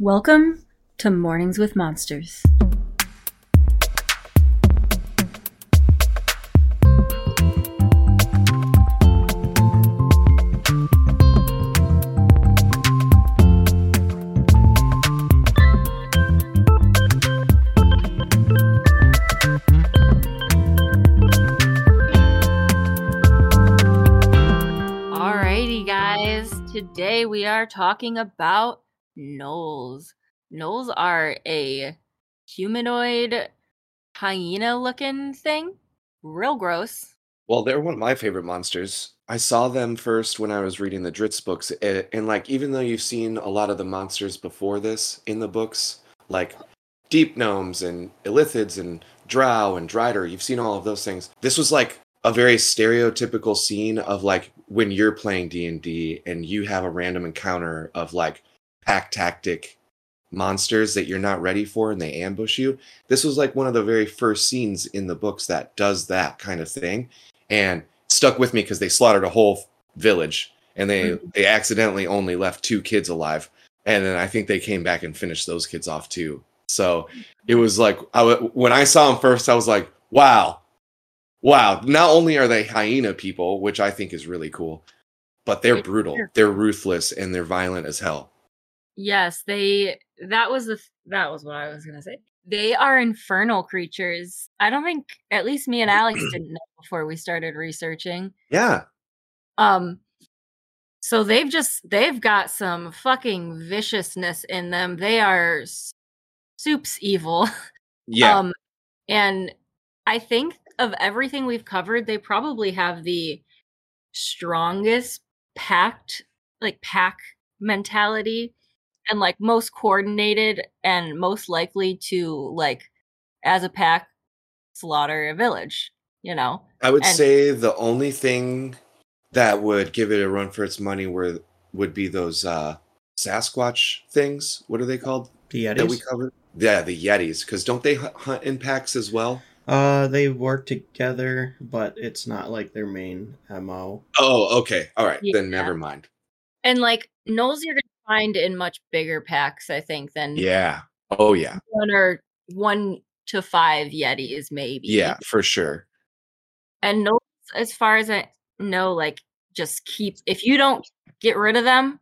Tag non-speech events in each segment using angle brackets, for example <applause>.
Welcome to Mornings with Monsters. Alrighty, guys. Today we are talking about gnolls. Gnolls are a humanoid hyena looking thing. Real gross. Well, they're one of my favorite monsters. I saw them first when I was reading the Drizzt books, a- and like even though you've seen a lot of the monsters before this in the books, like deep gnomes and illithids and drow and drider, you've seen all of those things. This was like a very stereotypical scene of like when you're playing D&D and you have a random encounter of like pack tactic monsters that you're not ready for and they ambush you. This was like one of the very first scenes in the books that does that kind of thing and stuck with me because they slaughtered a whole village and they mm-hmm. they accidentally only left two kids alive and then i think they came back and finished those kids off too. So it was like I, w- when i saw them first i was like wow. Wow. Not only are they hyena people which i think is really cool but they're brutal. they're ruthless and they're violent as hell Yes, they that was the that was what I was going to say. They are infernal creatures. I don't think at least me and Alex <clears throat> didn't know before we started researching. yeah Um so they've just they've got some fucking viciousness in them. They are soups evil. <laughs> yeah Um and I think of everything we've covered, they probably have the strongest packed like pack mentality and like most coordinated and most likely to like as a pack slaughter a village, you know. I would And- say the only thing that would give it a run for its money were would be those uh Sasquatch things. What are they called The that we Yetis. covered? Yeah, the Yetis. Because don't they hunt in packs as well? Uh, they work together, but it's not like their main mo. Oh, okay. All right. Yeah. Then never mind. And like gnolls you're gonna find in much bigger packs, I think, than Yeah. Oh yeah. one or one to five yetis maybe. Yeah, for sure. and no as far as i know like just keep if you don't get rid of them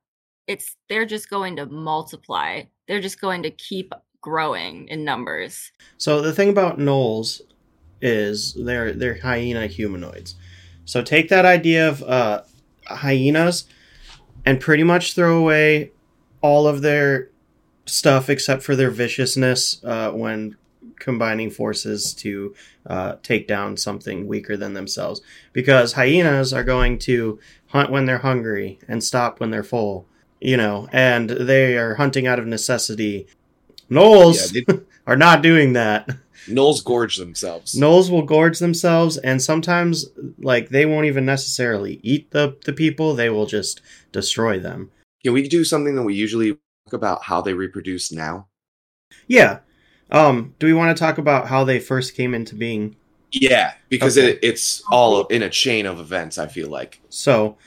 it's they're just going to multiply they're just going to keep growing in numbers So the thing about gnolls is they're they're hyena humanoids. So take that idea of uh, hyenas and pretty much throw away all of their stuff except for their viciousness uh, when combining forces to uh, take down something weaker than themselves. Because hyenas are going to hunt when they're hungry and stop when they're full. You know, and they are hunting out of necessity. Gnolls Yeah, they, <laughs> are not doing that. Gnolls gorge themselves. Gnolls will gorge themselves, and sometimes, like, they won't even necessarily eat the, the people, they will just destroy them. Can we do something that we usually talk about how they reproduce now? Yeah. Um, do we want to talk about how they first came into being? Yeah, because Okay. it, it's all in a chain of events, I feel like. So,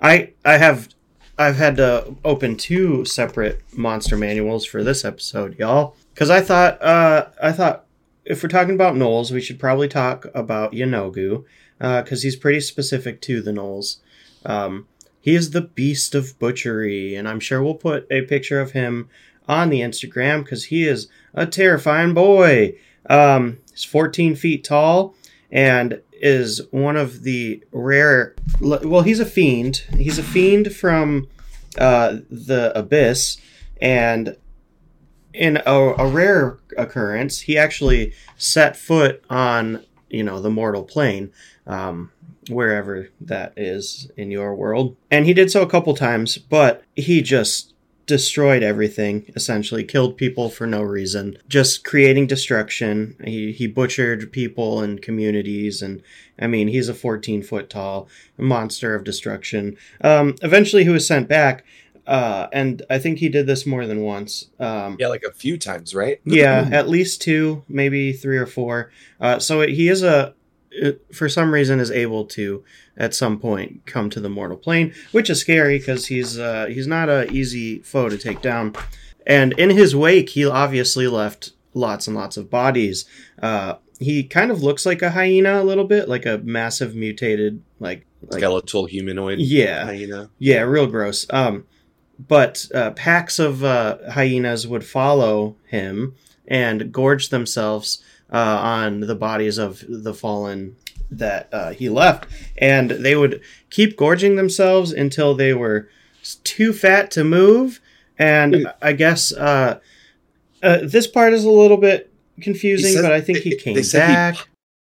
I I have I've had to open two separate monster manuals for this episode, y'all, because I thought uh I thought if we're talking about gnolls, we should probably talk about Yeenoghu, because he's pretty specific to the gnolls. Um, he is the beast of butchery, and I'm sure we'll put a picture of him on the Instagram because he is a terrifying boy. Um, he's 14 feet tall and is one of the rare. Well, he's a fiend. He's a fiend from uh, the abyss, and in a, a rare occurrence, he actually set foot on you know the mortal plane. Um, wherever that is in your world. And he did so a couple times, but he just destroyed everything, essentially killed people for no reason, just creating destruction. He he butchered people and communities and I mean, he's a 14 foot tall monster of destruction. Um, eventually, he was sent back, uh, and I think he did this more than once. Um, Yeah, like a few times, right? yeah, <laughs> at least two, maybe three or four. Uh, so he is a, uh, for some reason, is able to at some point come to the mortal plane, which is scary because he's uh, he's not a easy foe to take down. and in his wake, he obviously left lots and lots of bodies. Uh, he kind of looks like a hyena a little bit, like a massive mutated, like, like skeletal humanoid yeah, hyena. yeah, real gross. Um, but uh, packs of uh, hyenas would follow him and gorge themselves uh, on the bodies of the fallen that uh, he left, and they would keep gorging themselves until they were too fat to move. And I guess uh, uh, this part is a little bit confusing, but I think he came he back. po-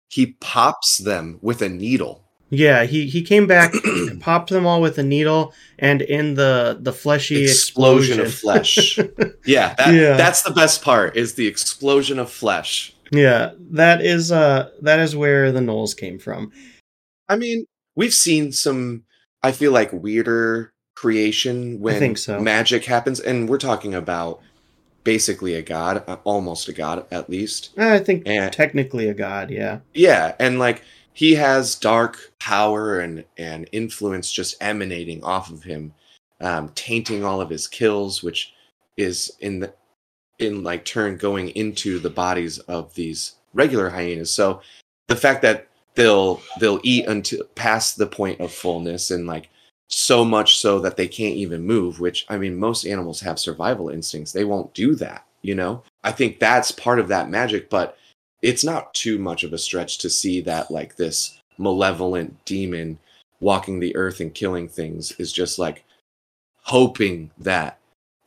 He pops them with a needle. Yeah, he he came back, <clears throat> popped them all with a needle, and in the the fleshy explosion, explosion, of flesh. <laughs> yeah, that, Yeah. that's the best part is the explosion of flesh. Yeah, that is uh that is where the Gnolls came from. I mean, we've seen some I feel like weirder creation when so. magic happens and we're talking about basically a god, uh, almost a god at least. I think And- technically a god, yeah. Yeah, and like he has dark power and and influence just emanating off of him, um, tainting all of his kills, which is in the in like turn going into the bodies of these regular hyenas. So the fact that they'll they'll eat until past the point of fullness and like so much so that they can't even move which i mean most animals have survival instincts they won't do that you know i think that's part of that magic but it's not too much of a stretch to see that like this malevolent demon walking the earth and killing things is just like hoping that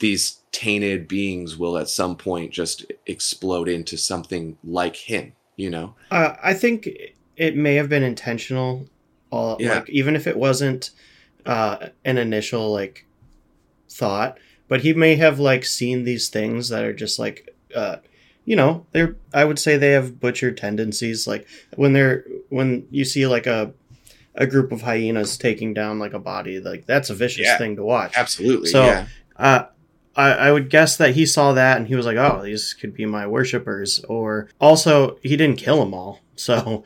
these tainted beings will at some point just explode into something like him you know Uh, I think it may have been intentional, all Yeah. like even if it wasn't uh, an initial like thought, but he may have like seen these things that are just like uh, you know they're I would say they have butcher tendencies. Like when they're when you see like a a group of hyenas taking down like a body, like that's a vicious Yeah. thing to watch. absolutely So- yeah Uh, I, I would guess that he saw that and he was like, "Oh, these could be my worshippers." Or also, he didn't kill them all, <laughs> so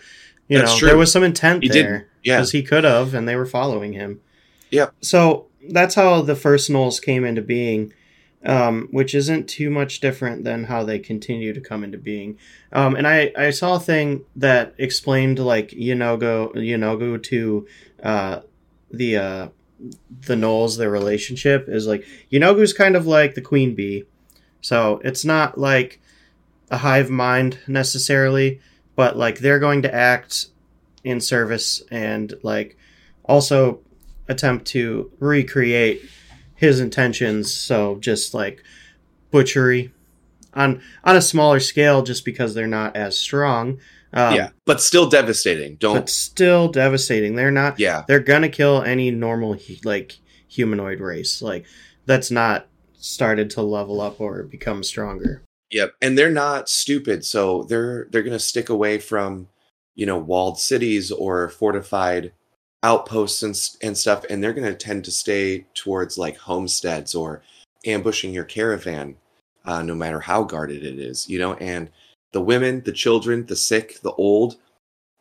you That's know true. there was some intent He there yeah because he could have, and they were following him. Yep. So that's how the first Gnolls came into being, um, which isn't too much different than how they continue to come into being. Um, and I, I saw a thing that explained like Yeenoghu Yeenoghu to uh, the uh, the Gnolls, their relationship is like Yeenoghu's kind of like the queen bee. So it's not like a hive mind necessarily, but like they're going to act in service and like also attempt to recreate his intentions. So just like butchery on on a smaller scale, just because they're not as strong. Um, yeah. But still devastating. Don't but still devastating. They're not yeah. they're gonna kill any normal like humanoid race. Like that's not started to level up or become stronger. Yep, and they're not stupid, so they're they're gonna stick away from, you know, walled cities or fortified outposts and and stuff, and they're gonna tend to stay towards like homesteads or ambushing your caravan, uh, no matter how guarded it is, you know. And the women, the children, the sick, the old,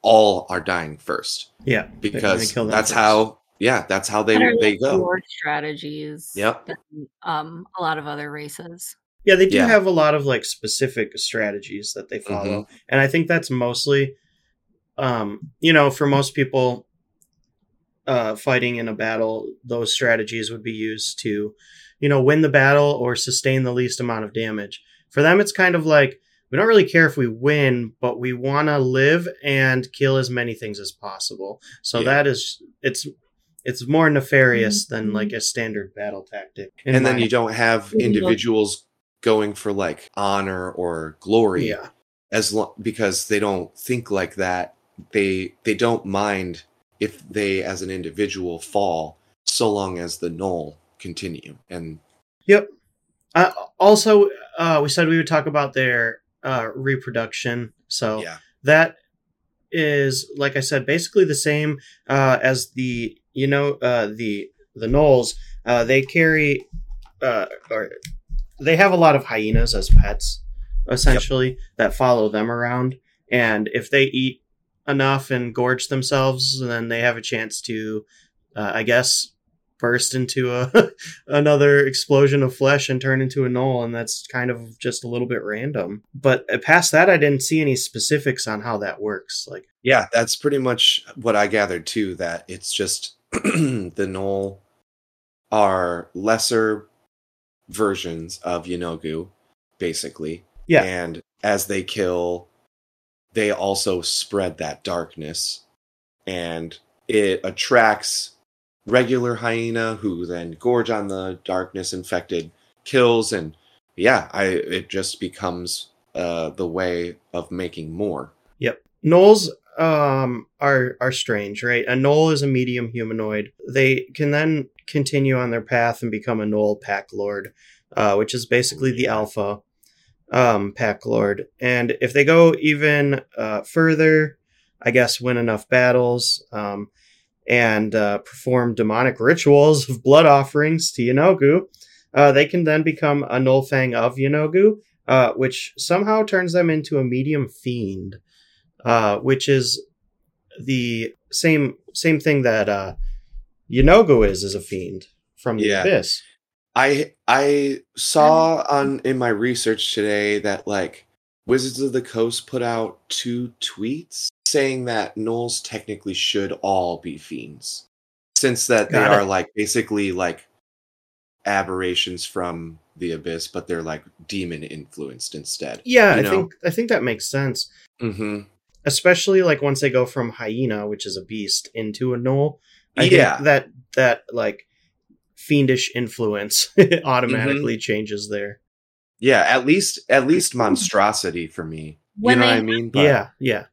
all are dying first yeah because that's first. how, yeah, that's how they Better, they go. war strategies Yep. than um, a lot of other races. yeah they do Yeah. have a lot of like specific strategies that they follow Mm-hmm. and i think that's mostly um you know for most people uh fighting in a battle those strategies would be used to you know win the battle or sustain the least amount of damage for them it's kind of like we don't really care if we win but we want to live and kill as many things as possible so Yeah. that is it's it's more nefarious than like a standard battle tactic in And then you don't have individuals going for like honor or glory. yeah as long because they don't think like that they they don't mind if they as an individual fall so long as the gnoll continue and Yep. Uh, also, uh, we said we would talk about their uh, reproduction. So yeah that is, like I said, basically the same uh, as the you know uh, the the Gnolls. Uh, they carry uh, or they have a lot of hyenas as pets, essentially that follow them around, and if they eat enough and gorge themselves, then they have a chance to, uh, I guess, burst into a <laughs> another explosion of flesh and turn into a gnoll, and that's kind of just a little bit random. But uh, past that, I didn't see any specifics on how that works. Like, Yeah, that's pretty much what I gathered too. That it's just <clears throat> the Gnoll are lesser versions of Yeenoghu, basically. Yeah. And as they kill, they also spread that darkness. And it attracts regular hyena who then gorge on the darkness infected kills and yeah, I it just becomes uh the way of making more. Yep, gnolls um are are strange, right? A gnoll is a medium humanoid. They can then continue on their path and become a gnoll pack lord, uh, which is basically the alpha um pack lord. And if they go even uh, further, I guess win enough battles um, and uh, perform demonic rituals of blood offerings to Yeenoghu, uh, they can then become a Gnoll Fang of Yeenoghu, uh, which somehow turns them into a medium fiend, uh, which is the same same thing that uh, Yeenoghu is as a fiend from the Yeah. abyss. I I saw on in my research today that like Wizards of the Coast put out two tweets saying that gnolls technically should all be fiends. Since that they it. are like basically like aberrations from the abyss, but they're like demon influenced instead. Yeah, I know? think I think that makes sense. Mm-hmm. especially like once they go from hyena, which is a beast, into a gnoll. I Yeah. think that that like fiendish influence <laughs> automatically changes there. Yeah, at least at least <laughs> monstrosity for me. When you know they- what I mean? But- yeah, yeah,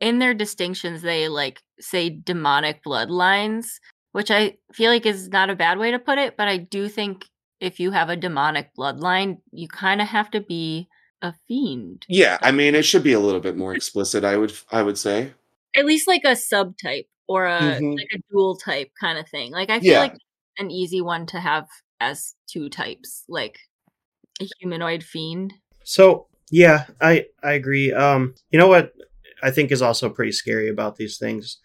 in their distinctions they like say demonic bloodlines which i feel like is not a bad way to put it but i do think if you have a demonic bloodline you kind of have to be a fiend Yeah, I mean it should be a little bit more explicit, I would I would say. at least like a subtype or a Mhm. like a dual type kind of thing like i feel Yeah. like an easy one to have as two types like a humanoid fiend So yeah, I I agree. Um, you know what I think is also pretty scary about these things.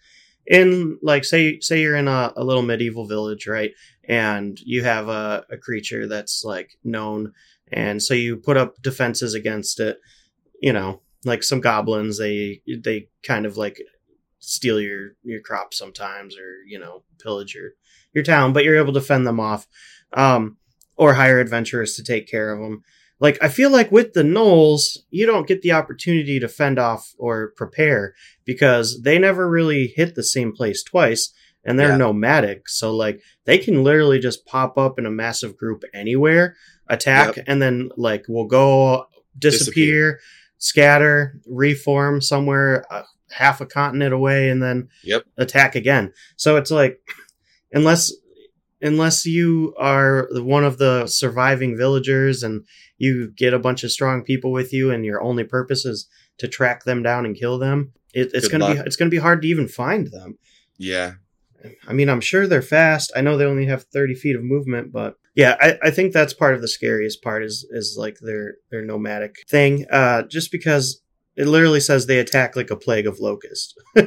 In like say say you're in a, a little medieval village, right? And you have a, a creature that's like known, and so you put up defenses against it. You know, like some goblins, they they kind of like steal your your crops sometimes, or you know, pillage your your town, but you're able to fend them off, um, or hire adventurers to take care of them like I feel like with the Gnolls, you don't get the opportunity to fend off or prepare because they never really hit the same place twice and they're Yeah. nomadic. So like they can literally just pop up in a massive group anywhere, attack, and then like will go disappear, scatter, reform somewhere uh, half a continent away, and then Yep. attack again. So it's like unless unless you are one of the surviving villagers and you get a bunch of strong people with you and your only purpose is to track them down and kill them it, it's gonna be it's gonna be hard to even find them. Yeah. i mean i'm sure they're fast. I know they only have 30 feet of movement but yeah i, I think that's part of the scariest part is is like their their nomadic thing uh just because it literally says they attack like a plague of locusts. <laughs>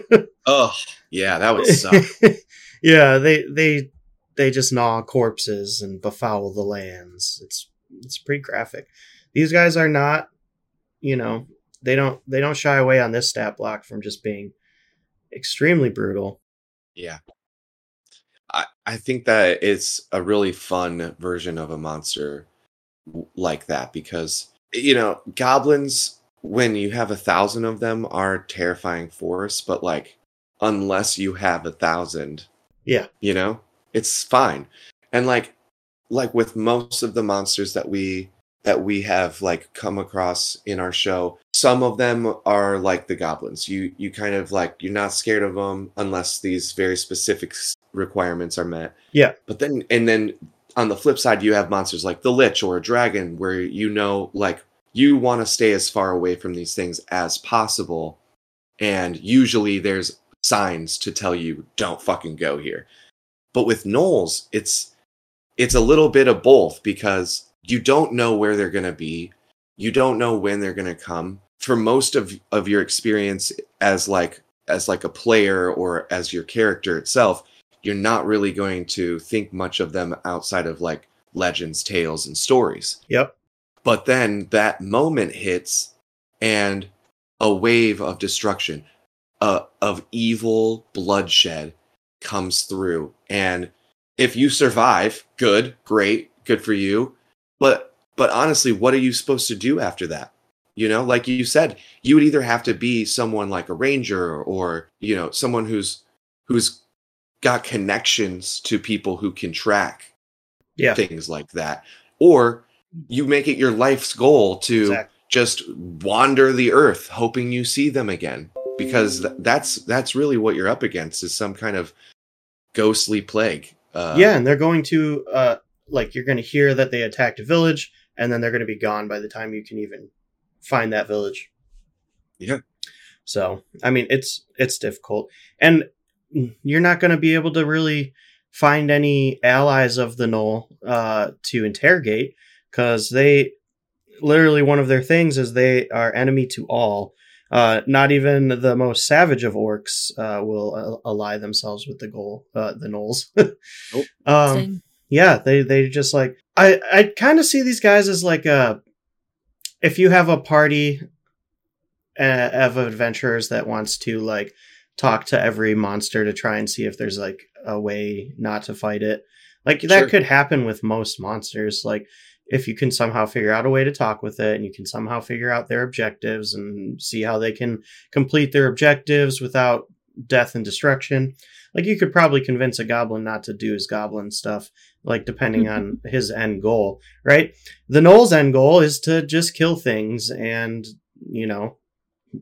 Oh, yeah, that would suck. <laughs> yeah, they they they just gnaw corpses and befoul the lands. It's it's pretty graphic. These guys are not, you know, they don't they don't shy away on this stat block from just being extremely brutal. Yeah. I, I think that it's a really fun version of a monster like that because, you know, goblins, when you have a thousand of them, are terrifying force, but like, unless you have a thousand, Yeah. you know, it's fine. And like, like with most of the monsters that we that we have like come across in our show some of them are like the goblins you you kind of like you're not scared of them unless these very specific requirements are met Yeah. but then and then on the flip side you have monsters like the lich or a dragon where you know like you want to stay as far away from these things as possible and usually there's signs to tell you don't fucking go here but with gnolls it's it's a little bit of both because you don't know where they're going to be you don't know when they're going to come for most of of your experience as like as like a player or as your character itself you're not really going to think much of them outside of like legends, tales, and stories. Yep. But then that moment hits, and a wave of destruction, uh, of evil bloodshed comes through. And if you survive, good, great, good for you. But but honestly, what are you supposed to do after that? You know, like you said, you would either have to be someone like a ranger or, you know, someone who's who's got connections to people who can track Yeah. things like that. Or you make it your life's goal to Exactly. just wander the earth hoping you see them again because th- that's that's really what you're up against is some kind of ghostly plague. Uh, yeah, and they're going to uh like you're going to hear that they attacked a village and then they're going to be gone by the time you can even find that village. Yeah. So, I mean, it's it's difficult. And you're not going to be able to really find any allies of the Gnoll uh to interrogate cuz they literally one of their things is they are enemy to all. Uh, not even the most savage of orcs uh, will uh, ally themselves with the goal, uh, the gnolls. <laughs> um, yeah, they they just like I I kind of see these guys as like a if you have a party uh, of adventurers that wants to like talk to every monster to try and see if there's like a way not to fight it. Like that Sure. could happen with most monsters. Like if you can somehow figure out a way to talk with it and you can somehow figure out their objectives and see how they can complete their objectives without death and destruction. Like you could probably convince a goblin not to do his goblin stuff, like depending on <laughs> his end goal, right? The Gnoll's end goal is to just kill things and, you know,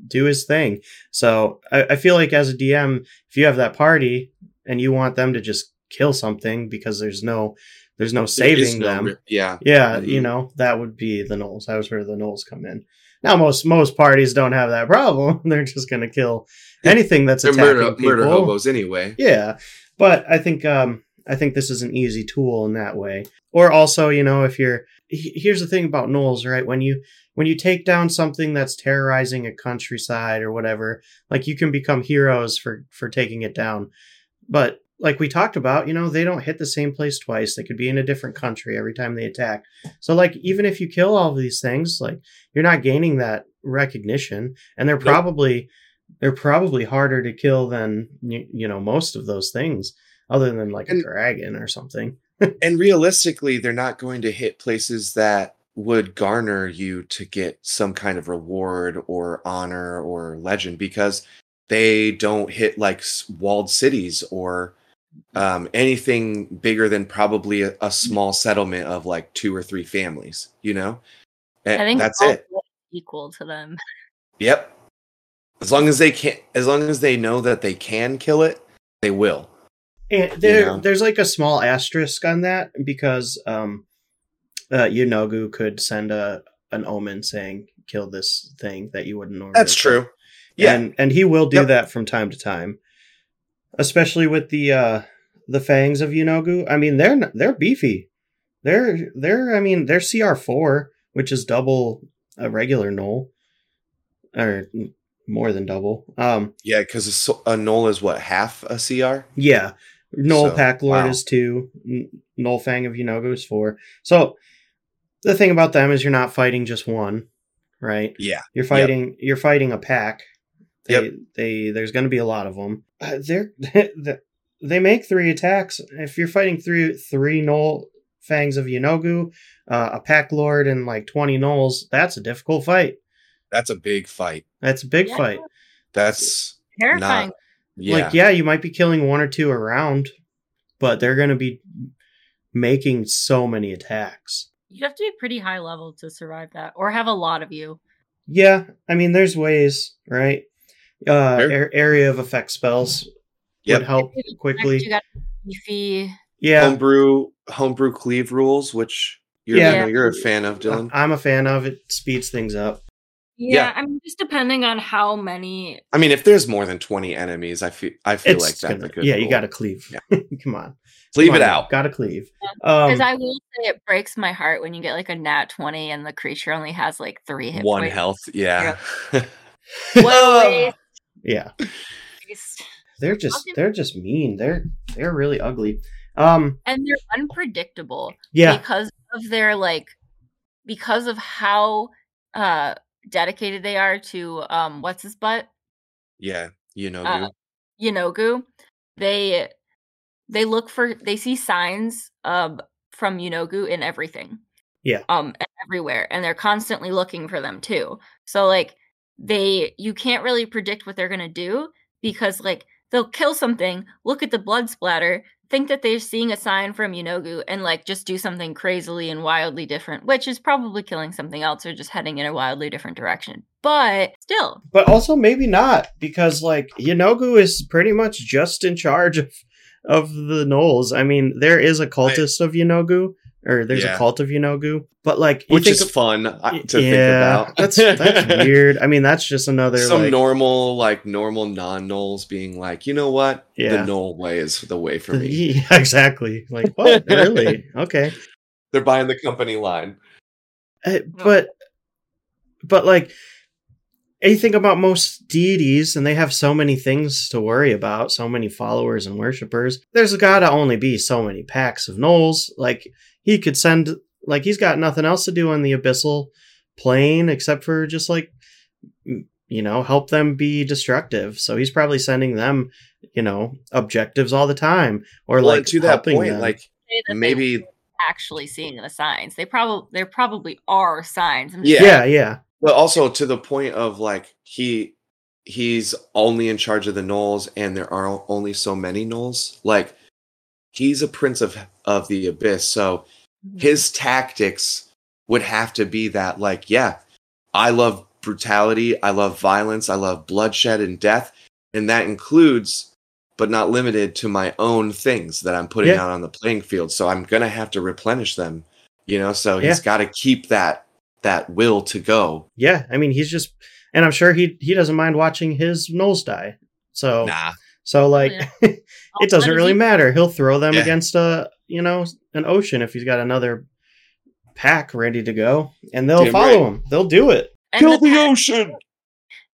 do his thing. So I, I feel like as a DM, if you have that party and you want them to just kill something because there's no there's no saving no them. yeah. Yeah, Mhm. you know, that would be the Gnolls. That was where the Gnolls come in. Now most most parties don't have that problem. <laughs> They're just gonna kill anything that's They're attacking murder, people. murder hobos anyway. Yeah, but I think um I think this is an easy tool in that way. Or also, you know, if you're here's the thing about Gnolls, right? When you when you take down something that's terrorizing a countryside or whatever, like you can become heroes for for taking it down. But like we talked about, you know, they don't hit the same place twice. They could be in a different country every time they attack. So like even if you kill all of these things, like you're not gaining that recognition and they're Nope. probably they're probably harder to kill than you, you know most of those things other than like a dragon or something. <laughs> And realistically, they're not going to hit places that would garner you to get some kind of reward or honor or legend because they don't hit like walled cities or um, anything bigger than probably a, a small settlement of like two or three families. You know, And I think that's it. Equal to them. <laughs> Yep. As long as they can, as long as they know that they can kill it, they will. And there, know? there's like a small asterisk on that because um, uh, Yeenoghu could send a an omen saying "kill this thing" that you wouldn't normally. That's kill. true. Yeah. and and he will do Yep. that from time to time, especially with the uh, the fangs of Yeenoghu. I mean, they're they're beefy. They're they're I mean they're CR four, which is double a regular gnoll, or more than double. Um, Yeah, because a, a gnoll is what half a CR. yeah, gnoll So, Pack Lord wow. is two, gnoll Fang of Yeenoghu is four. So the thing about them is you're not fighting just one, right? Yeah. You're fighting you're fighting a pack. They Yep. they there's going to be a lot of them. Uh, they're <laughs> they make three attacks. If you're fighting three three Gnoll Fangs of Yeenoghu, uh, a pack lord and like 20 Gnolls, that's a difficult fight. That's a big fight. That's a big Yeah. fight. That's Terrifying. not. Yeah. Like, yeah, you might be killing one or two around, but they're going to be making so many attacks. You have to be pretty high level to survive that, or have a lot of you. Yeah, I mean, there's ways, right? Uh, Sure. ar- area of effect spells Yep. would help quickly. you got beefy. Yeah, homebrew homebrew cleave rules, which you're Yeah. I know you're a fan of, Dylan. I'm a fan of it. Speeds things up. Yeah, Yeah. I mean, just depending on how many. I mean, if there's more than 20 enemies, I feel I feel It's like that's gonna, a good. yeah, you got to cleave. <laughs> Come on, leave Come it on, out. Got to cleave. Because Um, I will say it breaks my heart when you get like a nat 20 and the creature only has like three hit One points. health. Yeah. <laughs> Whoa, <laughs> yeah. Waste. they're just Fucking- they're just mean. They're they're really ugly. Um, and they're unpredictable yeah, because of their like because of how uh dedicated they are to um what's his butt Yeah, you know, Uh, dude. Yeenoghu, they they look for they see signs um from Yeenoghu in everything. Yeah. Um everywhere and they're constantly looking for them too. So like they you can't really predict what they're going to do because like they'll kill something, look at the blood splatter, think that they're seeing a sign from Yeenoghu and like just do something crazily and wildly different, which is probably killing something else or just heading in a wildly different direction. But still, but also maybe not because like Yeenoghu is pretty much just in charge of of the Gnolls. I mean, there is a cultist of Yeenoghu, or there's a cult of Yeenoghu, but like Which is of- fun uh, to yeah, think about. that's that's <laughs> weird. I mean, that's just another Some like, normal, like normal non-Gnolls being like, you know what? Yeah. The Gnoll way is the way for me. Yeah, <laughs> exactly. Like what? <laughs> really? Okay. They're buying the company line. Uh, but but like you think about most deities and they have so many things to worry about so many followers and worshippers there's gotta only be so many packs of gnolls like he could send like he's got nothing else to do on the abyssal plane except for just like you know help them be destructive so he's probably sending them you know objectives all the time or Well, like to that helping point, them. like that maybe actually seeing the signs. They probably there probably are signs. I'm just Yeah. yeah yeah But also to the point of like he he's only in charge of the Gnolls and there are only so many Gnolls. Like he's a prince of of the abyss, so saying- his tactics would have to be that like, yeah, I love brutality, I love violence, I love bloodshed and death, and that includes but not limited to my own things that I'm putting Yeah. out on the playing field. So I'm gonna have to replenish them, you know. So he's Yeah. got to keep that that will to go. Yeah, I mean he's just, and I'm sure he he doesn't mind watching his nose die. So Nah, so like yeah. <laughs> it doesn't really matter. He'll throw them Yeah. against a you know an ocean if he's got another pack ready to go, and they'll Damn follow right. him. They'll do it. And the, pack- ocean.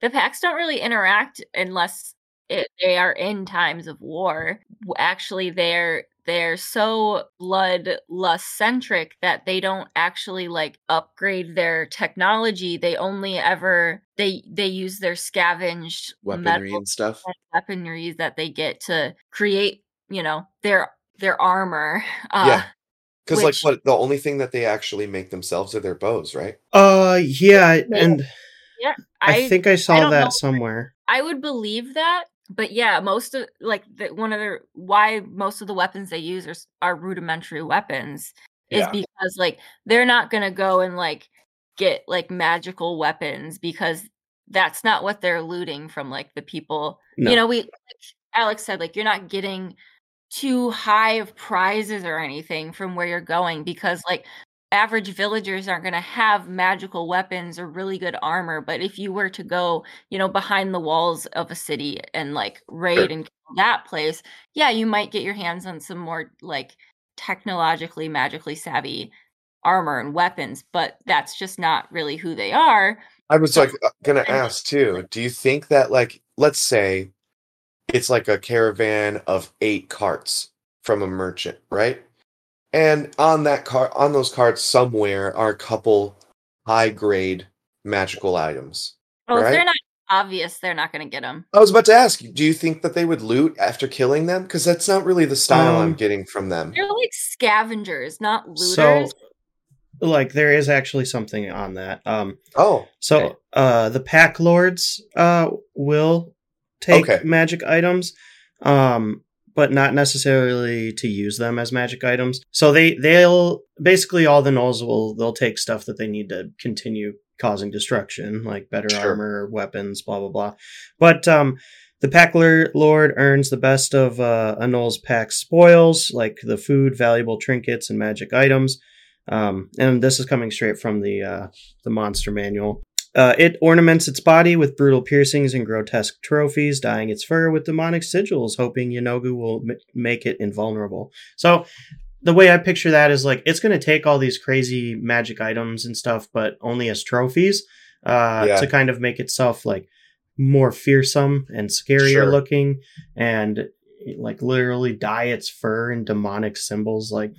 the packs don't really interact unless it, they are in times of war. Actually, they're they're so bloodlust centric that they don't actually like upgrade their technology. They only ever they they use their scavenged Weaponry and stuff. weaponry that they get to create. You know their their armor. <laughs> Uh, Yeah. Because like what the only thing that they actually make themselves are their bows, right? Uh, yeah, No. and I, I think I saw don't that know. somewhere. I would believe that, but yeah, most of like the, one of the why most of the weapons they use are are rudimentary weapons is Yeah. because like they're not gonna go and like get like magical weapons because that's not what they're looting from like the people. No. You know, we like Alex said like you're not getting too high of prizes or anything from where you're going because like average villagers aren't going to have magical weapons or really good armor but if you were to go you know behind the walls of a city and like raid and kill that place yeah you might get your hands on some more like technologically magically savvy armor and weapons but that's just not really who they are I was like uh, gonna ask too. Do you think that like let's say it's like a caravan of eight carts from a merchant, right? And on that cart on those cards somewhere are a couple high grade magical items. well if they're not obvious they're not going to get them I was about to ask you, do you think that they would loot after killing them? Because that's not really the style I'm Um, getting from them. they're like scavengers not looters So, like, there is actually something on that. Um, Oh, so Okay. uh, the pack lords uh will take Okay. magic items, um, but not necessarily to use them as magic items. So they they'll basically all the gnolls will they'll take stuff that they need to continue causing destruction, like better Sure. armor, weapons, blah blah blah. But um, the pack lord earns the best of uh, a gnoll's pack spoils, like the food, valuable trinkets, and magic items. Um, and this is coming straight from the uh, the monster manual. Uh, it ornaments its body with brutal piercings and grotesque trophies, dyeing its fur with demonic sigils, hoping Yeenoghu will m- make it invulnerable. So, the way I picture that is like it's going to take all these crazy magic items and stuff, but only as trophies uh, Yeah. to kind of make itself like more fearsome and scarier Sure. looking and like literally dye its fur in demonic symbols like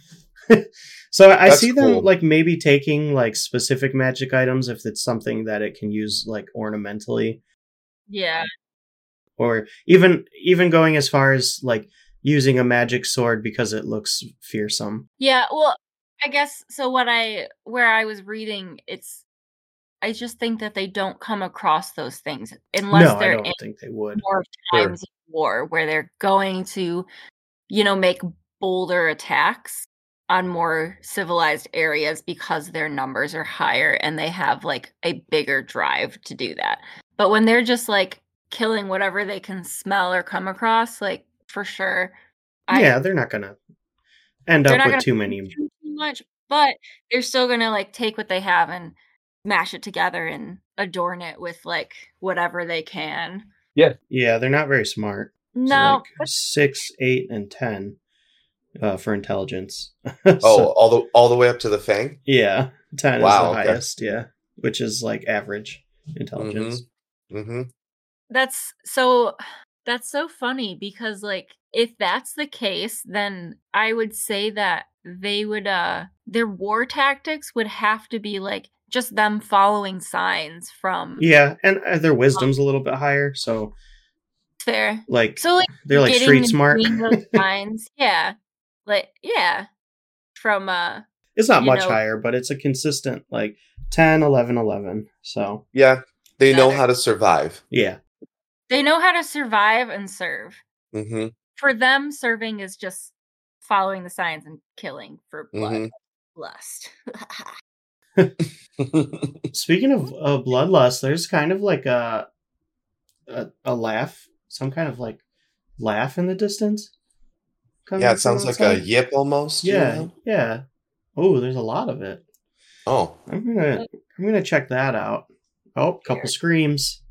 <laughs> so i That's see them cool. like maybe taking like specific magic items if it's something that it can use like ornamentally Yeah. or even even going as far as like using a magic sword because it looks fearsome Yeah, well, I guess so what I where I was reading it's I just think that they don't come across those things unless no they're don't in think they would more Sure. times of war where they're going to you know make bolder attacks on more civilized areas because their numbers are higher and they have like a bigger drive to do that. But when they're just like killing whatever they can smell or come across, like for sure yeah they're not gonna end up with too many <laughs> too much, but they're still gonna like take what they have and mash it together and adorn it with like whatever they can. yeah yeah, they're not very smart It's No, like six eight and ten uh, for intelligence <laughs> Oh, all the all the way up to the Fang. yeah 10 Wow, is the okay. highest yeah which is like average intelligence Mm-hmm. that's so that's so funny because like if that's the case, then I would say that they would uh their war tactics would have to be like just them following signs from yeah and uh, their wisdom's a little bit higher so fair. like So like they're like street smart <laughs> signs, yeah, like yeah, from uh it's not much know- higher but it's a consistent like 10 11 11 so Yeah, they know Better. how to survive. yeah they know how to survive and serve. Mm-hmm. For them, serving is just following the signs and killing for blood, Mhm. lust. <laughs> <laughs> speaking of uh, bloodlust there's kind of like a, a a laugh some kind of like laugh in the distance coming yeah, it sounds like a yip almost. you yeah know? yeah oh there's a lot of it Oh, i'm gonna i'm gonna check that out oh couple Here. screams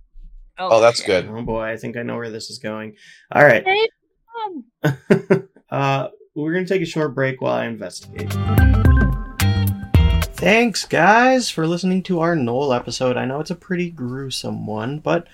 Oh, that's shit. good. oh boy i think i know where this is going all right <laughs> uh, we're gonna take a short break while I investigate. Thanks, guys, for listening to our Gnoll episode. I know it's a pretty gruesome one, but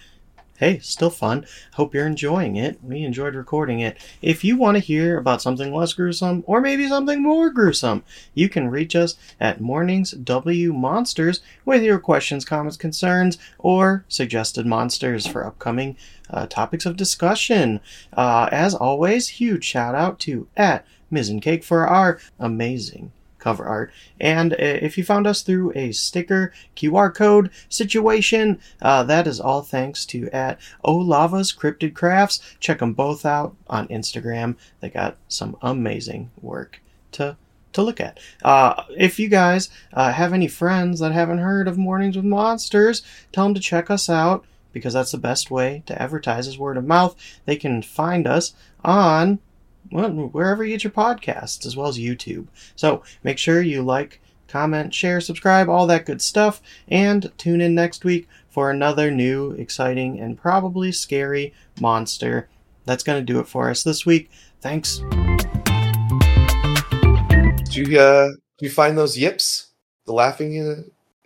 hey, still fun. Hope you're enjoying it. We enjoyed recording it. If you want to hear about something less gruesome, or maybe something more gruesome, you can reach us at Mornings W Monsters with your questions, comments, concerns, or suggested monsters for upcoming uh, topics of discussion. Uh, as always, huge shout out to at Miz and Cake for our amazing cover art. And uh, if you found us through a sticker, QR code situation, uh, that is all thanks to at Olava's Cryptid Crafts. Check them both out on Instagram. They got some amazing work to to look at. Uh, if you guys uh, have any friends that haven't heard of Mornings with Monsters, tell them to check us out because that's the best way to advertise is word of mouth. They can find us on well, wherever you get your podcasts, as well as YouTube. So make sure you like, comment, share, subscribe, all that good stuff, and tune in next week for another new, exciting, and probably scary monster. That's going to do it for us this week. Thanks. did you uh, did you find those yips? The laughing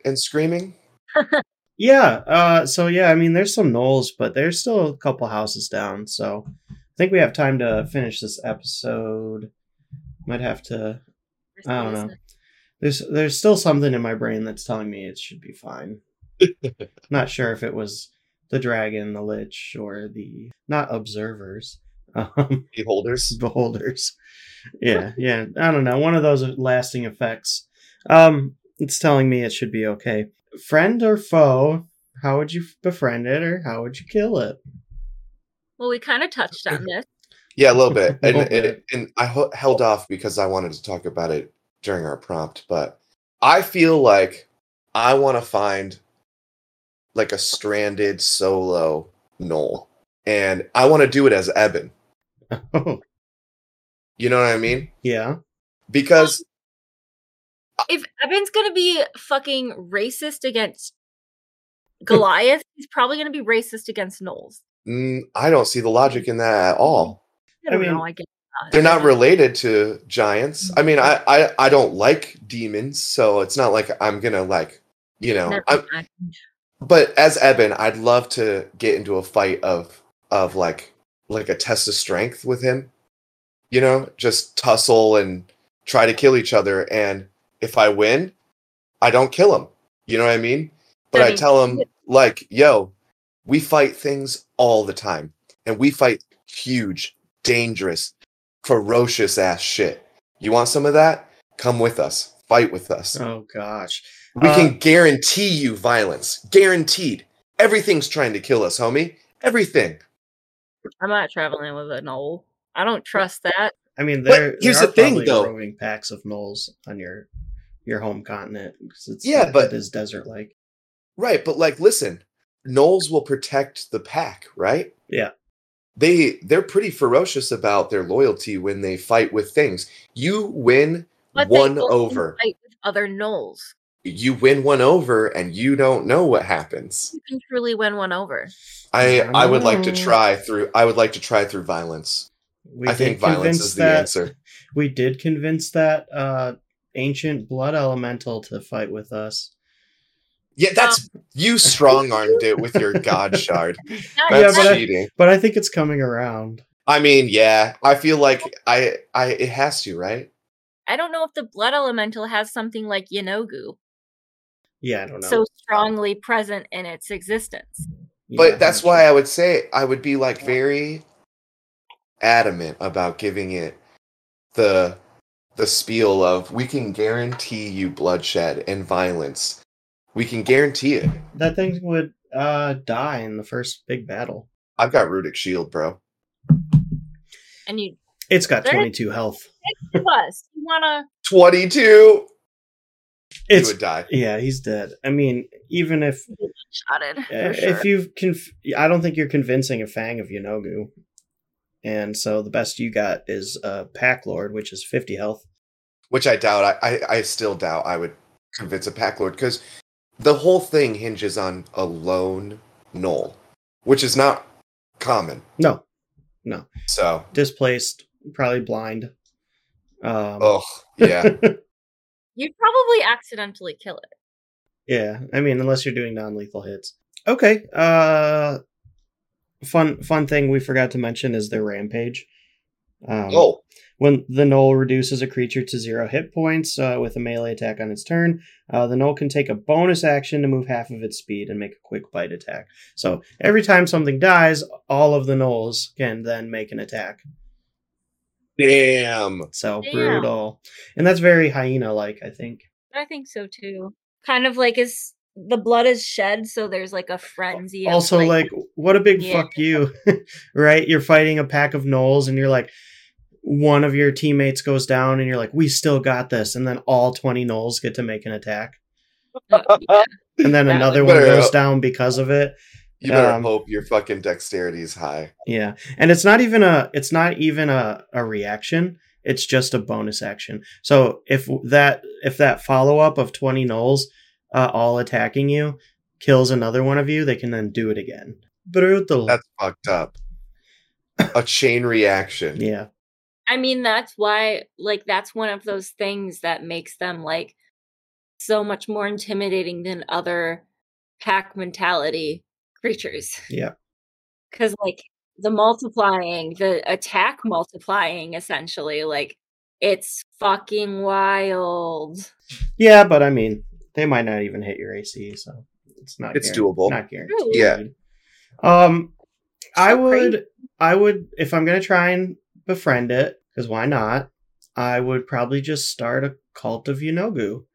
and, screaming. <laughs> Yeah, uh, so yeah, I mean, there's some gnolls, but there's still a couple houses down. So think we have time to finish this episode. Might have to I don't know. There's there's still something in my brain that's telling me it should be fine. <laughs> not sure if it was the dragon, the lich, or the not observers, <laughs> um, Beholders. beholders. Yeah, yeah. I don't know. One of those lasting effects. Um, it's telling me it should be okay. Friend or foe? How would you befriend it, or how would you kill it? Well, we kind of touched on this. Yeah, a little bit. And, little and, bit. and I ho- held off because I wanted to talk about it during our prompt, but I feel like I want to find like a stranded solo Gnoll. And I want to do it as Eben. Oh, <laughs> You know what I mean? yeah. Because If Eben's gonna be fucking racist against Goliath, he's probably gonna be racist against Gnolls. Mm, I don't see the logic in that at all. I I don't mean, know. I get. They're not related to giants. I mean, I, I, I don't like demons, so it's not like I'm gonna like, you know, Never I'm, mind. but as Eben, I'd love to get into a fight of of like like a test of strength with him. You know, just tussle and try to kill each other. And if I win, I don't kill him. You know what I mean? But I I, tell him like, yo, we fight things all the time. And we fight huge, dangerous, ferocious ass shit. You want some of that? Come with us. Fight with us. Oh gosh. We Uh, can guarantee you violence. Guaranteed. Everything's trying to kill us, homie. Everything. I'm not traveling with a gnoll. I don't trust that. I mean, But there, here's there the are thing, though. roving packs of gnolls on your your home continent. It's, Yeah, it but- is desert like. Right, but like listen, Gnolls will protect the pack, right? Yeah. They they're pretty ferocious about their loyalty when they fight with things. You win But one only over. fight with other gnolls. You win one over and you don't know what happens. You can truly win one over. I I would like to try through I would like to try through violence. We I think violence convince is the that, answer. <laughs> We did convince that uh, ancient blood elemental to fight with us. Yeah, that's um, you <laughs> strong armed it with your god shard. Not <laughs> Yeah, That's but I- cheating. But I think it's coming around. I mean, yeah, I feel like I I it has to, right? I don't know if the blood elemental has something like Yeenoghu Yeah, I don't know. so strongly present in its existence. Yeah, But that's I'm why. I would say I would be like very adamant about giving it the the spiel of we can guarantee you bloodshed and violence. We can guarantee it. that thing would uh, die in the first big battle. I've got Rudic Shield, bro. And you It's got 22 health. plus you wanna 22 he It's would die. yeah, he's dead. I mean, even if be shotted for Uh, sure. If you've conf- I don't think you're convincing a Fang of Yeenoghu. And so the best you got is uh, Pack Lord, which is 50 health. Which I doubt. I, I, I still doubt I would convince a pack lord because the whole thing hinges on a lone gnoll, which is not common. No, no, So, displaced, probably blind. Um, oh yeah. <laughs> You'd probably accidentally kill it. yeah, I mean, unless you're doing non-lethal hits. Okay. Uh, fun fun thing we forgot to mention is their rampage. Um, oh, When the Gnoll reduces a creature to zero hit points uh, with a melee attack on its turn, uh, the Gnoll can take a bonus action to move half of its speed and make a quick bite attack. So every time something dies, all of the Gnolls can then make an attack. damn. So Damn. brutal. And that's very hyena like, I think. I think so too. Kind of like is the blood is shed, so there's like a frenzy. of, also, like, what a big Yeah. fuck you, <laughs> right? You're fighting a pack of Gnolls and you're like, one of your teammates goes down and you're like, we still got this. And then all 20 Gnolls get to make an attack. <laughs> And then another one Better- goes down because of it. You better Um, hope your fucking dexterity is high. Yeah. And it's not even a it's not even a, a reaction. It's just a bonus action. So if that if that follow up of 20 Gnolls uh, all attacking you kills another one of you, they can then do it again. Brutal. That's fucked up. A chain reaction. yeah. I mean, that's why, like, that's one of those things that makes them like so much more intimidating than other pack mentality creatures. <laughs> Yeah. Because, like, the multiplying, the attack multiplying, essentially, like, it's fucking wild. Yeah, but I mean, they might not even hit your AC, so it's not It's guaran- doable. Not guaranteed. Yeah. Um I So crazy. would I would if I'm gonna try and befriend it, because why not? I would probably just start a cult of Yeenoghu.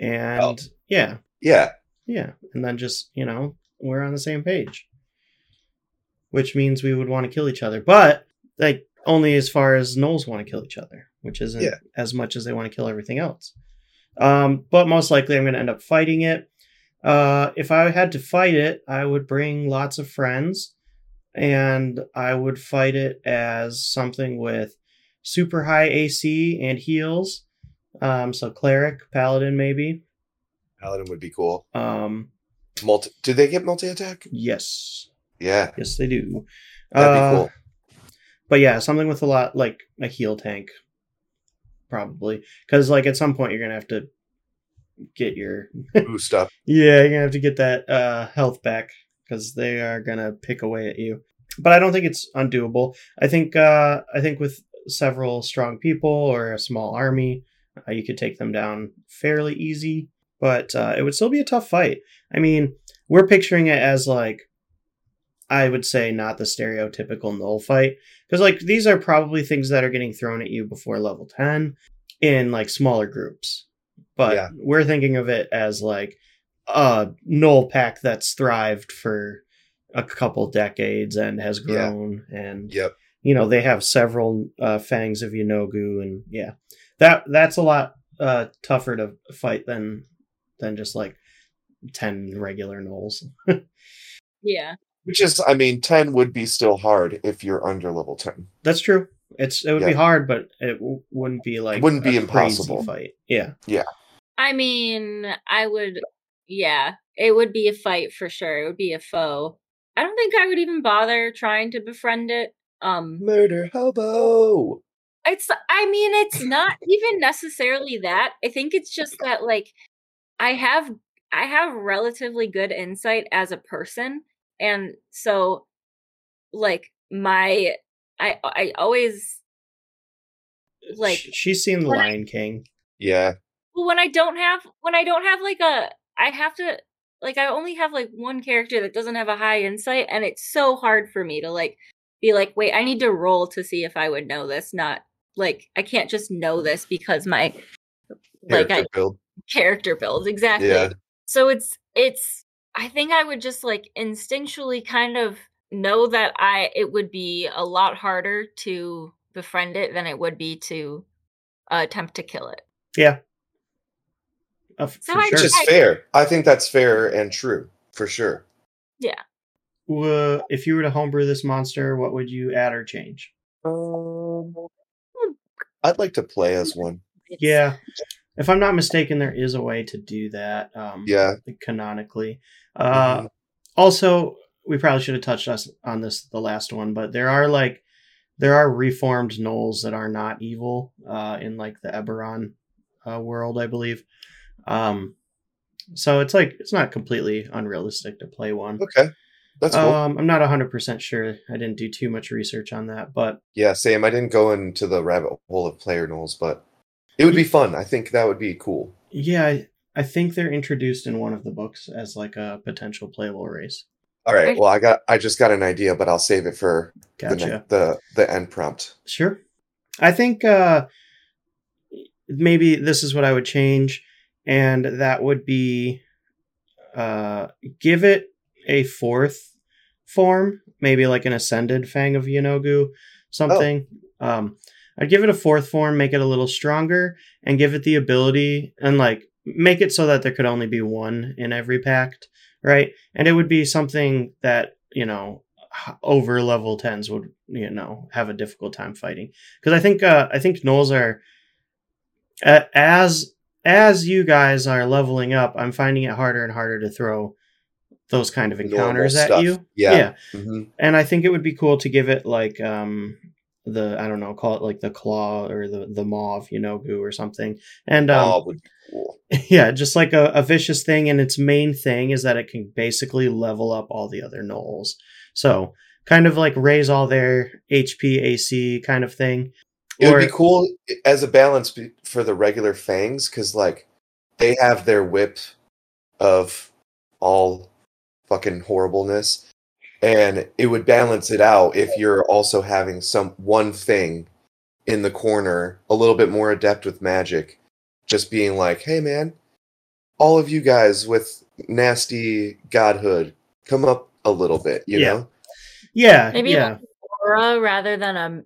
And Oh. yeah, Yeah. yeah. And then just, you know, we're on the same page. Which means we would want to kill each other. But like only as far as Gnolls want to kill each other, which isn't Yeah. as much as they want to kill everything else. Um, but most likely I'm gonna end up fighting it. Uh, if I had to fight it, I would bring lots of friends and I would fight it as something with super high AC and heals. Um, so cleric, paladin, maybe. Paladin would be cool. Um, Multi do they get multi attack? yes, Yeah. yes, they do. That'd Uh, be cool. But yeah, something with a lot like a heal tank, probably, because like at some point you're gonna have to get your Boost up. <laughs> yeah, you're gonna have to get that uh, health back because they are gonna pick away at you. But I don't think it's undoable. I think uh, I think with several strong people or a small army, uh, you could take them down fairly easy. But uh, it would still be a tough fight. I mean, we're picturing it as like I would say not the stereotypical gnoll fight because like these are probably things that are getting thrown at you before level 10 in like smaller groups but Yeah. we're thinking of it as like a gnoll pack that's thrived for a couple decades and has Yeah. grown and Yep. you know they have several uh, fangs of Yeenoghu and yeah that that's a lot uh, tougher to fight than than just like 10 regular gnolls <laughs> Yeah. Which is, I mean, 10 would be still hard if you're under level 10. That's true. It's it would be hard, but it w- wouldn't be like wouldn't be a crazy impossible. fight. Yeah. Yeah, I mean, I would, yeah, it would be a fight for sure. It would be a foe. I don't think I would even bother trying to befriend it. Um, Murder hobo! it's, I mean, it's not even necessarily that. I think it's just that, like, I have, I have relatively good insight as a person. And so, like, my, I, I always, like, she's seen The when I- Lion King. Yeah. Well, when I don't have when I don't have like a I have to like I only have like one character that doesn't have a high insight and it's so hard for me to like be like, "Wait, I need to roll to see if I would know this." Not like I can't just know this because my like Character I build. character builds exactly. Yeah. So it's it's I think I would just like instinctually kind of know that I it would be a lot harder to befriend it than it would be to uh, attempt to kill it. Yeah, uh, So for I sure. Which is I- fair. I think that's fair and true, for sure. Uh, if you were to homebrew this monster, what would you add or change? Um, I'd like to play as one. Yeah, if I'm not mistaken, there is a way to do that. Um, Yeah. canonically. Uh, Mhm. also, we probably should have touched us on this the last one, but there are like there are reformed gnolls that are not evil uh, in like the Eberron uh, world, I believe. Um, so it's like it's not completely unrealistic to play one. Okay. That's cool. Um, I'm not 100% sure. I didn't do too much research on that, but yeah, same. I didn't go into the rabbit hole of player gnolls, but it would be fun. I think that would be cool. yeah, I, I think they're introduced in one of the books as like a potential playable race. All right. Well, I got I just got an idea, but I'll save it for the, Gotcha. ne- the the end prompt. Sure. I think uh maybe this is what I would change, and that would be uh give it a fourth form, maybe like an ascended Fang of Yeenoghu, something. Um I'd give it a fourth form, make it a little stronger, and give it the ability and like make it so that there could only be one in every pact, right? And it would be something that, you know, over level 10s would, you know, have a difficult time fighting. Because I think uh I think gnolls are a- as as you guys are leveling up, I'm finding it harder and harder to throw those kind of encounters at you. Yeah. yeah hmm and I think it would be cool to give it like um the I don't know, call it like the claw or the the maw of Yeenoghu or something. And um, oh, would be cool. <laughs> yeah, just like a, a vicious thing, and its main thing is that it can basically level up all the other gnolls. So kind of like raise all their HP AC kind of thing. It Or- would be cool as a balance for the regular fangs because, like, they have their whip of all fucking horribleness, and it would balance it out if you're also having some one thing in the corner, a little bit more adept with magic, just being like, "Hey, man, all of you guys with nasty godhood, come up a little bit," you Yeah. know? Yeah, Maybe yeah, like aura rather than a,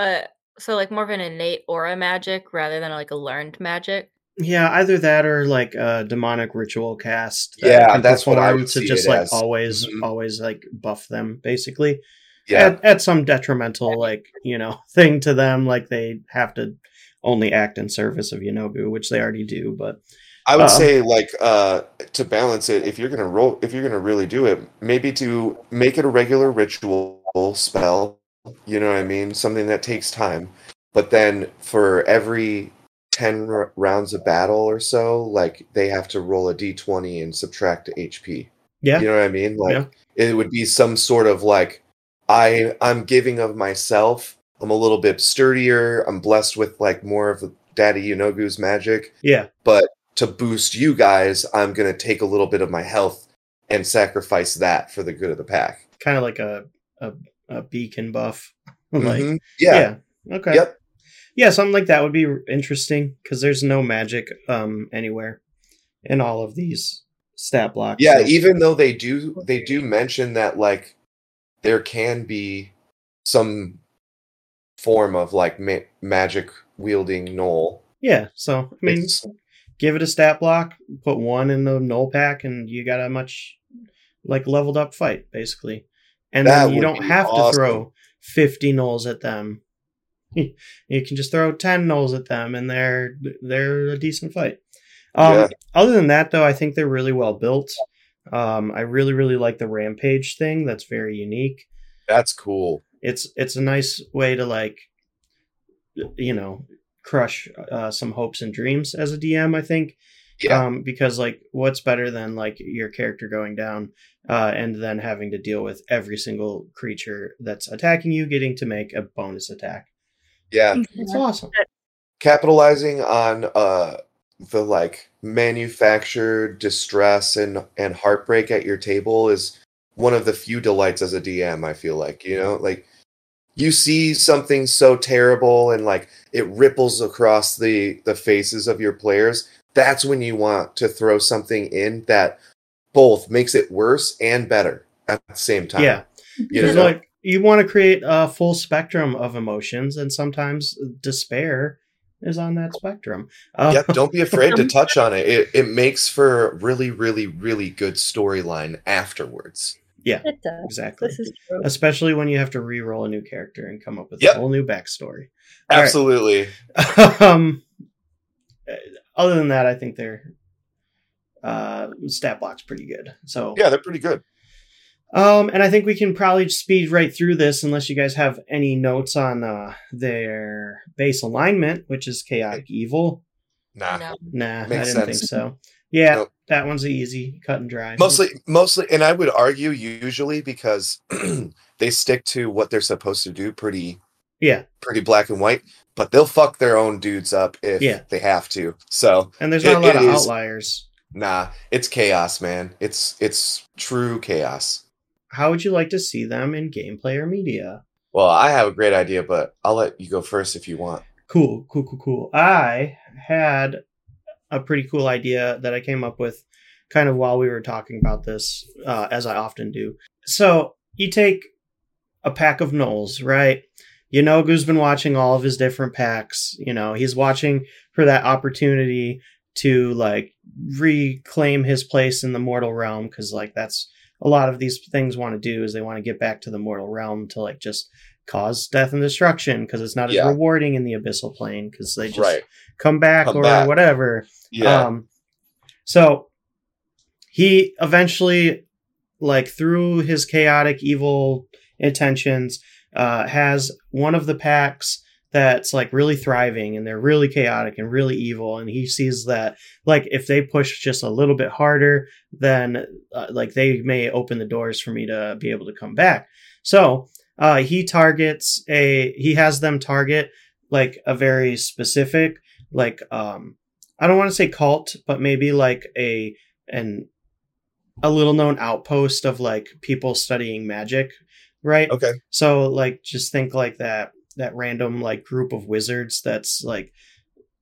uh, so like more of an innate aura magic rather than like a learned magic. yeah. Either that or like a demonic ritual cast. that Yeah, that's what I would to see just like as. always, Mhm. always like buff them basically. Yeah, at, at some detrimental like you know <laughs> thing to them like they have to only act in service of Yeenoghu which they already do but I would Uh-oh. say like uh to balance it, if you're gonna roll if you're gonna really do it, maybe to make it a regular ritual spell, you know what I mean? Something that takes time. But then for every 10 r- rounds of battle or so, like they have to roll a d20 and subtract HP. Yeah. You know what I mean? Like Yeah. it would be some sort of like I I'm giving of myself. I'm a little bit sturdier. I'm blessed with like more of Daddy Yeenoghu's magic, Yeah. but to boost you guys, I'm going to take a little bit of my health and sacrifice that for the good of the pack. Kind of like a, a a beacon buff. <laughs> like Mhm. Yeah. yeah. Okay. Yep. Yeah, something like that would be interesting because there's no magic um anywhere in all of these stat blocks. Yeah, so- even though they do they do mention that like there can be some form of like ma- magic wielding gnoll. yeah. So I mean, It's- give it a stat block, put one in the gnoll pack, and you got a much like leveled up fight basically. And That then you don't have to throw fifty gnolls at them. <laughs> you can just throw ten gnolls at them, and they're they're a decent fight. Um, Yeah. Other than that, though, I think they're really well built. Um, I really really like the rampage thing. That's very unique. that's cool. It's it's a nice way to like, you know, crush uh, some hopes and dreams as a DM. I think Yeah. um, because like what's better than like your character going down uh, and then having to deal with every single creature that's attacking you getting to make a bonus attack yeah. it's awesome Capitalizing on uh the like manufactured distress and and heartbreak at your table is one of the few delights as a DM, I feel like, you know, like you see something so terrible and like it ripples across the the faces of your players that's when you want to throw something in that both makes it worse and better at the same time yeah you know like you want to create a full spectrum of emotions and sometimes despair is on that spectrum uh, yep don't be afraid to <laughs> touch on it. it it makes for a really really really good storyline afterwards Yeah, It does. exactly This is true. especially when you have to re-roll a new character and come up with Yep. a whole new backstory All right. absolutely <laughs> um other than that i think their uh stat block's pretty good. So yeah they're pretty good. um and i think we can probably speed right through this unless you guys have any notes on uh their base alignment which is chaotic evil. Nah. No. nah i didn't think so. Yeah Nope. that one's easy cut and dry. Mostly mostly and i would argue usually because <clears throat> they stick to what they're supposed to do pretty yeah. pretty black and white but they'll fuck their own dudes up if Yeah. they have to so and there's not a lot of it is- outliers nah it's chaos man it's it's true chaos how would you like to see them in gameplay or media well i have a great idea but i'll let you go first if you want Cool, cool, cool, cool. I had a pretty cool idea that I came up with kind of while we were talking about this, uh, as I often do. So you take a pack of gnolls, right? Yeenoghu's been watching all of his different packs. You know, he's watching for that opportunity to like reclaim his place in the mortal realm because like that's a lot of these things want to do is they want to get back to the mortal realm to like just cause death and destruction because it's not as Yeah. rewarding in the abyssal plane because they just right come back Come or back. whatever. yeah Um, so he eventually, like through his chaotic evil intentions, uh, has one of the packs that's like really thriving and they're really chaotic and really evil and he sees that like if they push just a little bit harder then uh, like they may open the doors for me to be able to come back. So uh he targets a he has them target like a very specific like um I don't want to say cult, but maybe like a an a little known outpost of like people studying magic, right? okay So like just think like that that random like group of wizards that's like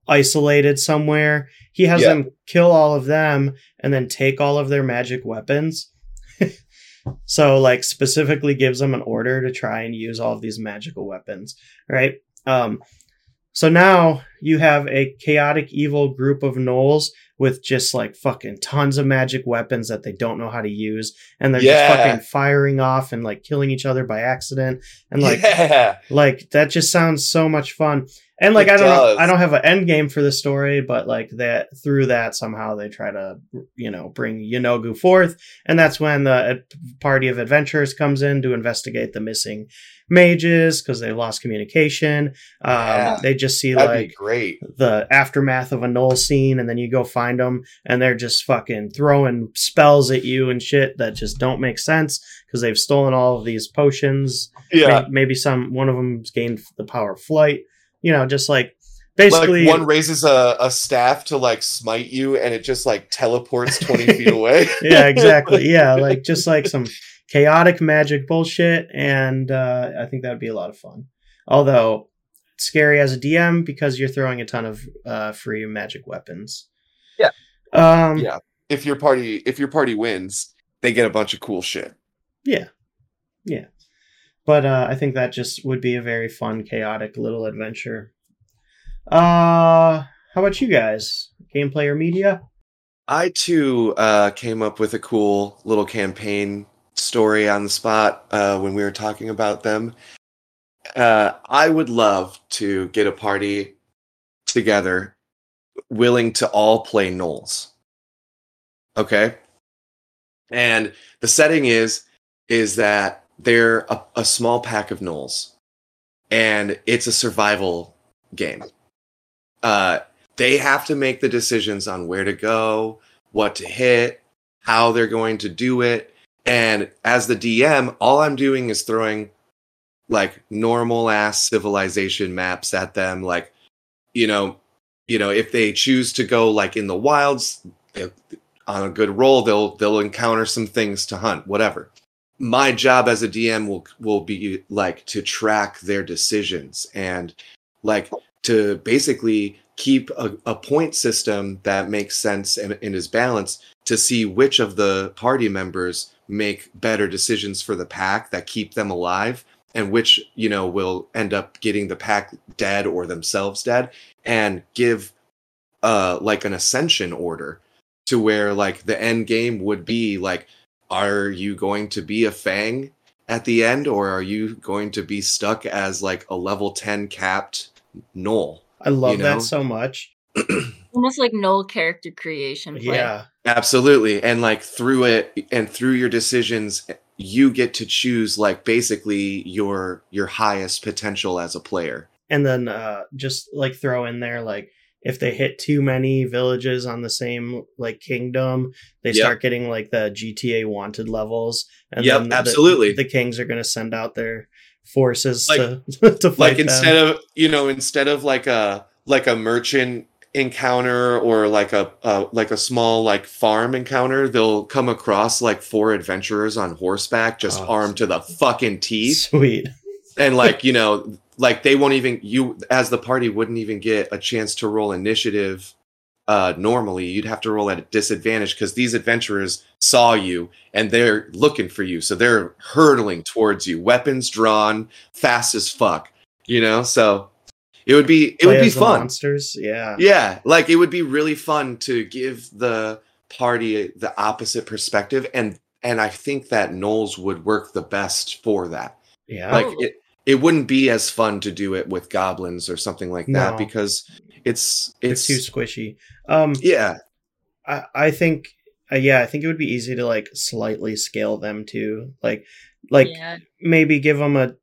isolated somewhere. He has Yeah. them kill all of them and then take all of their magic weapons. <laughs> so like specifically gives them an order to try and use all of these magical weapons, right? Um so now you have a chaotic evil group of gnolls with just like fucking tons of magic weapons that they don't know how to use and they're Yeah. just fucking firing off and like killing each other by accident and like yeah like that just sounds so much fun and like It i don't does. know i don't have an end game for the story but like that through that somehow they try to you know bring Yeenoghu forth and that's when the uh, party of adventurers comes in to investigate the missing mages because they lost communication um Yeah. they just see that'd like great. the aftermath of a gnoll scene, and then you go find them, and they're just fucking throwing spells at you and shit that just don't make sense because they've stolen all of these potions. Yeah. May- maybe some one of them's gained the power of flight. You know, just like basically like one raises a, a staff to like smite you and it just like teleports 20 <laughs> feet away. yeah, exactly. <laughs> Yeah, like just like some chaotic magic bullshit, and uh, I think that would be a lot of fun. Although scary as a DM because you're throwing a ton of uh, free magic weapons. Yeah. Um, Yeah. If your party if your party wins, they get a bunch of cool shit. Yeah. Yeah. But uh, I think that just would be a very fun, chaotic little adventure. Uh, how about you guys? Gameplay or media? I too uh, came up with a cool little campaign story on the spot uh, when we were talking about them. Uh, I would love to get a party together willing to all play Gnolls. Okay. And the setting is is that they're a, a small pack of Gnolls and it's a survival game. Uh, they have to make the decisions on where to go, what to hit, how they're going to do it. And as the DM, all I'm doing is throwing like normal ass civilization maps at them. Like, you know, you know, if they choose to go like in the wilds on a good roll, they'll they'll encounter some things to hunt, whatever. My job as a DM will will be like to track their decisions and like to basically keep a, a point system that makes sense and, and is balanced to see which of the party members make better decisions for the pack that keep them alive and which you know will end up getting the pack dead or themselves dead and give uh like an ascension order to where like the end game would be like are you going to be a fang at the end or are you going to be stuck as like a level 10 capped gnoll I love You know? that so much. <clears throat> Almost like gnoll character creation. Play. Yeah. Absolutely. And like through it and through your decisions, you get to choose like basically your your highest potential as a player. And then uh, just like throw in there, like, if they hit too many villages on the same like kingdom, they Yep. start getting like the GTA wanted levels. And Yep, then the- absolutely. The, kings are going to send out their forces Like- to <laughs> to fight Like them. instead of, you know, instead of like a like a merchant encounter or like a uh, like a small like farm encounter, they'll come across like four adventurers on horseback just Oh. armed to the fucking teeth. Sweet. and <laughs> like you know like they won't even you as the party wouldn't even get a chance to roll initiative uh normally you'd have to roll at a disadvantage because these adventurers saw you and they're looking for you so they're hurtling towards you weapons drawn fast as fuck you know so it would be it would be fun Monsters. Yeah. yeah, like it would be really fun to give the party the opposite perspective and and I think that Gnolls would work the best for that. Yeah. Like it it wouldn't be as fun to do it with goblins or something like that No. because it's it's, it's, too squishy. Um, yeah, I, I think, uh, yeah, I think it would be easy to like slightly scale them too. Like, like yeah. maybe give them a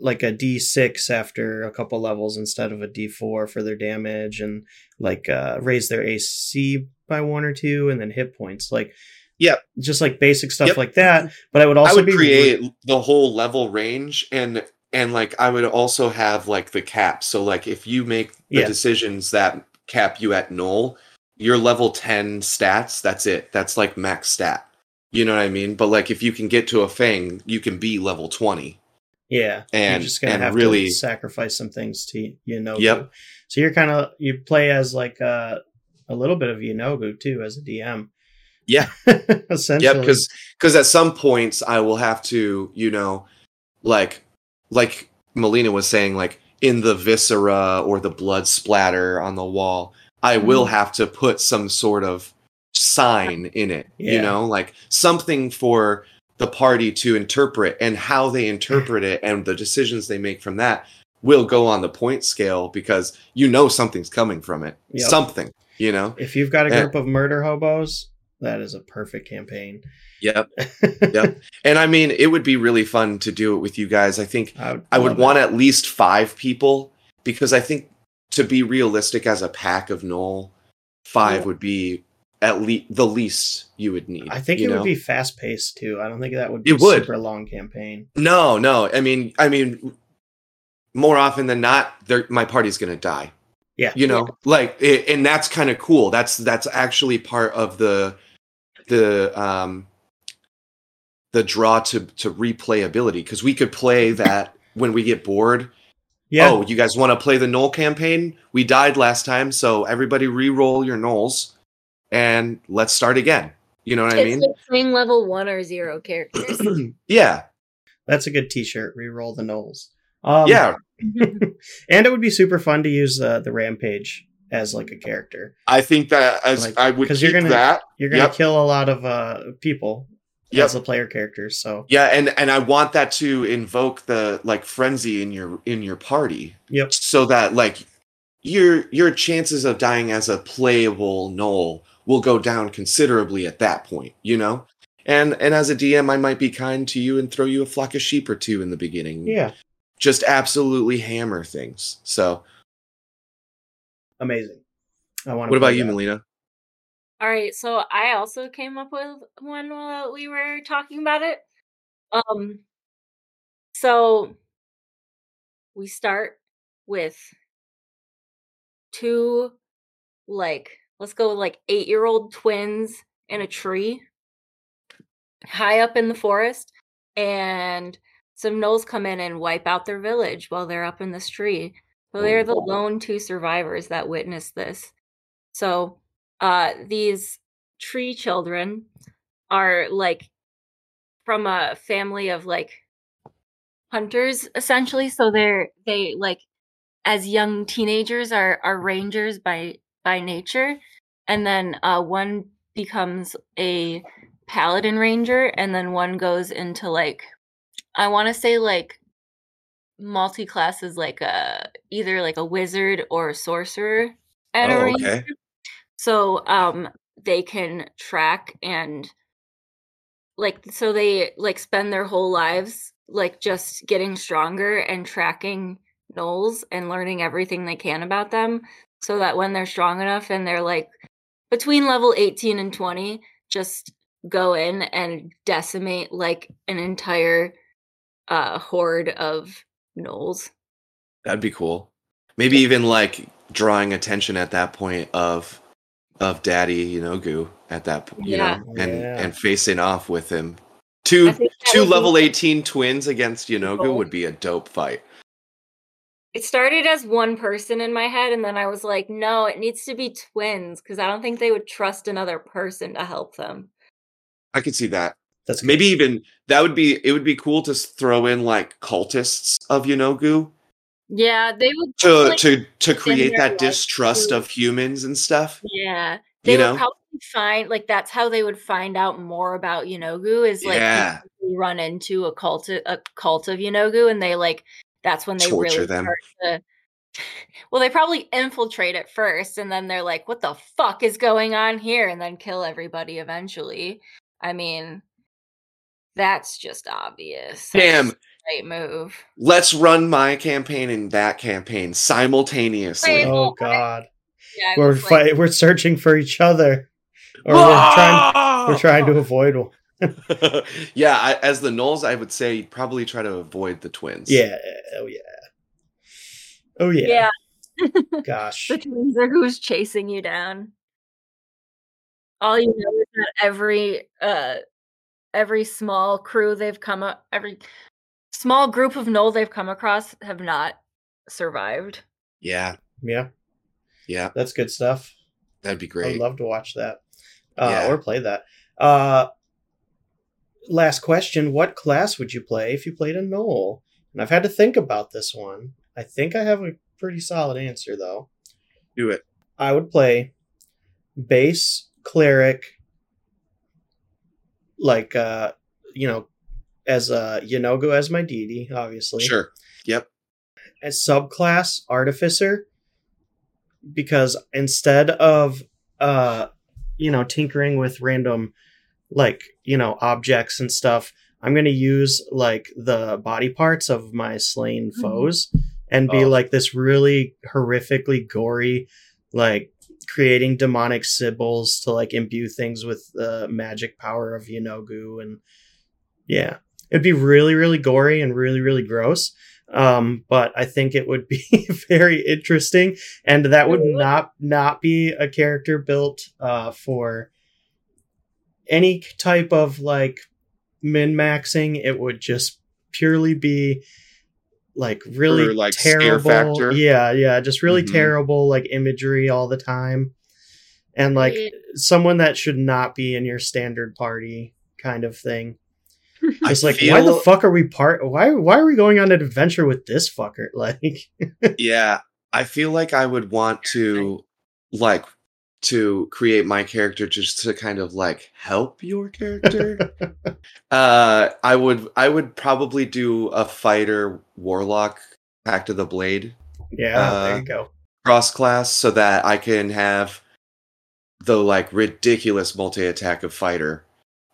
like a D6 after a couple levels instead of a D4 for their damage, and like uh, raise their AC by one or two, and then hit points. Like, Yep. just like basic stuff Yep. like that. But I would also I would be create the whole level range and and like I would also have like the cap. So like if you make the Yeah. decisions that cap you at gnoll, your level 10 stats, that's it. That's like max stat. You know what I mean? But like if you can get to a fang, you can be level 20. Yeah, And- you're just gonna have really- to sacrifice some things to Yeenoghu. Yep. So you're kind of you play as like a a little bit of Yeenoghu too as a DM. Yeah. <laughs> essentially. Yep, because because at some points I will have to, you know, like like Melina was saying, like in the viscera or the blood splatter on the wall, I will Mhm. have to put some sort of sign in it. You know, like something for the party to interpret and how they interpret it and the decisions they make from that will go on the point scale because you know something's coming from it. Yep. Something, you know? if you've got a group of murder hobos, that is a perfect campaign. Yep. <laughs> Yep. And I mean, it would be really fun to do it with you guys. I think I would, I would want at least five people because I think to be realistic as a pack of Gnoll, five Yeah. would be at least the least you would need. I think it know? would be fast paced too. I don't think that would be It a would. super long campaign. No, no. I mean, I mean, more often than not, my party's gonna die. Yeah. you know, like, it, and that's kind of cool. That's that's actually part of the the um the draw to to replayability because we could play that when we get bored. Yeah. Oh, you guys want to play the Gnoll campaign? We died last time, so everybody re-roll your Gnolls and let's start again. You know what I mean? like playing level one or zero characters. <clears throat> yeah, That's a good T-shirt. Reroll the Gnolls. Um, yeah. <laughs> and it would be super fun to use uh, the Rampage as like a character I think that as Like, I would 'cause keep you're gonna- that. You're gonna Yep. kill a lot of uh, people Yep. as the player characters. So Yeah, and and I want that to invoke the like frenzy in your in your party, yep, so that like your your chances of dying as a playable gnoll will go down considerably at that point. You know, and and as a DM, I might be kind to you and throw you a flock of sheep or two in the beginning. yeah, just absolutely hammer things. So, amazing. I want. what about you, Melina? All right, so I also came up with one while we were talking about it. Um, so we start with two, like, let's go with like eight year old twins in a tree high up in the forest, and some gnolls come in and wipe out their village while they're up in this tree. So they're the lone two survivors that witnessed this. So uh these tree children are like from a family of like hunters essentially so they're they like as young teenagers are are rangers by by nature and then uh one becomes a paladin ranger and then one goes into like i want to say like multi-class is like a either like a wizard or a sorcerer at a Oh, ranger. okay. So um they can track and like so they like spend their whole lives like just getting stronger and tracking gnolls and learning everything they can about them so that when they're strong enough and they're like between level 18 and 20 just go in and decimate like an entire uh horde of gnolls. That'd be cool. Maybe even like drawing attention at that point of of Daddy Yeenoghu at that point, you Yeah. know, and Yeah. and facing off with him. Two I think that two would be- level 18 twins against Yeenoghu Cool. would be a dope fight. It started as one person in my head, and then I was like, no, it needs to be twins because I don't think they would trust another person to help them. I could see that. That's good. Maybe even that would be it would be cool to throw in like cultists of Yeenoghu Yeah, they would. to like, to to create that distrust to- of humans and stuff. Yeah, they You would know? probably find like that's how they would find out more about Yeenoghu is like Yeah. run into a cult a cult of Yeenoghu, and they like that's when they Torture really them. start to. <laughs> Well, they probably infiltrate it first, and then they're like, "What the fuck is going on here?" and then kill everybody eventually. I mean, that's just obvious. Damn. great move. Let's run my campaign and that campaign simultaneously. Oh God, Yeah, we're was like, we're searching for each other, or we're trying we're ah! trying to <laughs> avoid. One. yeah, I, as the Gnolls, I would say probably try to avoid the twins. Yeah. Oh yeah. Oh yeah. yeah. <laughs> Gosh. the twins are who's chasing you down. All you know is that every uh every small crew they've come up every small group of Gnoll they've come across have not survived. yeah, Yeah, yeah. that's good stuff. That'd be great. I'd love to watch that. Uh, Yeah. or play that. Uh last question, what class would you play if you played a Gnoll? And I've had to think about this one. I think I have a pretty solid answer though. Do it. I would play base cleric like uh you know as a Yeenoghu as my deity, obviously. Sure. Yep. As subclass artificer because instead of uh you know tinkering with random like you know objects and stuff i'm going to use like the body parts of my slain Mhm. foes and be Oh. like this really horrifically gory, like creating demonic symbols to like imbue things with the magic power of Yeenoghu and yeah. It'd be really, really gory and really, really gross. Um, but I think it would be <laughs> very interesting, and that would would. not not be a character built uh, for any type of like min maxing. It would just purely be like really For, like, scare terrible. factor? Yeah, yeah, just really Mhm. terrible like imagery all the time, and like Yeah. someone that should not be in your standard party kind of thing. <laughs> I It's like, feel, why the fuck are we part? Why why are we going on an adventure with this fucker? <laughs> Like, yeah, I feel like I would want to like to create my character just to kind of like help your character. <laughs> uh I would I would probably do a fighter warlock pact of the blade yeah, Uh, there you go. cross class so that I can have the like ridiculous multi attack of fighter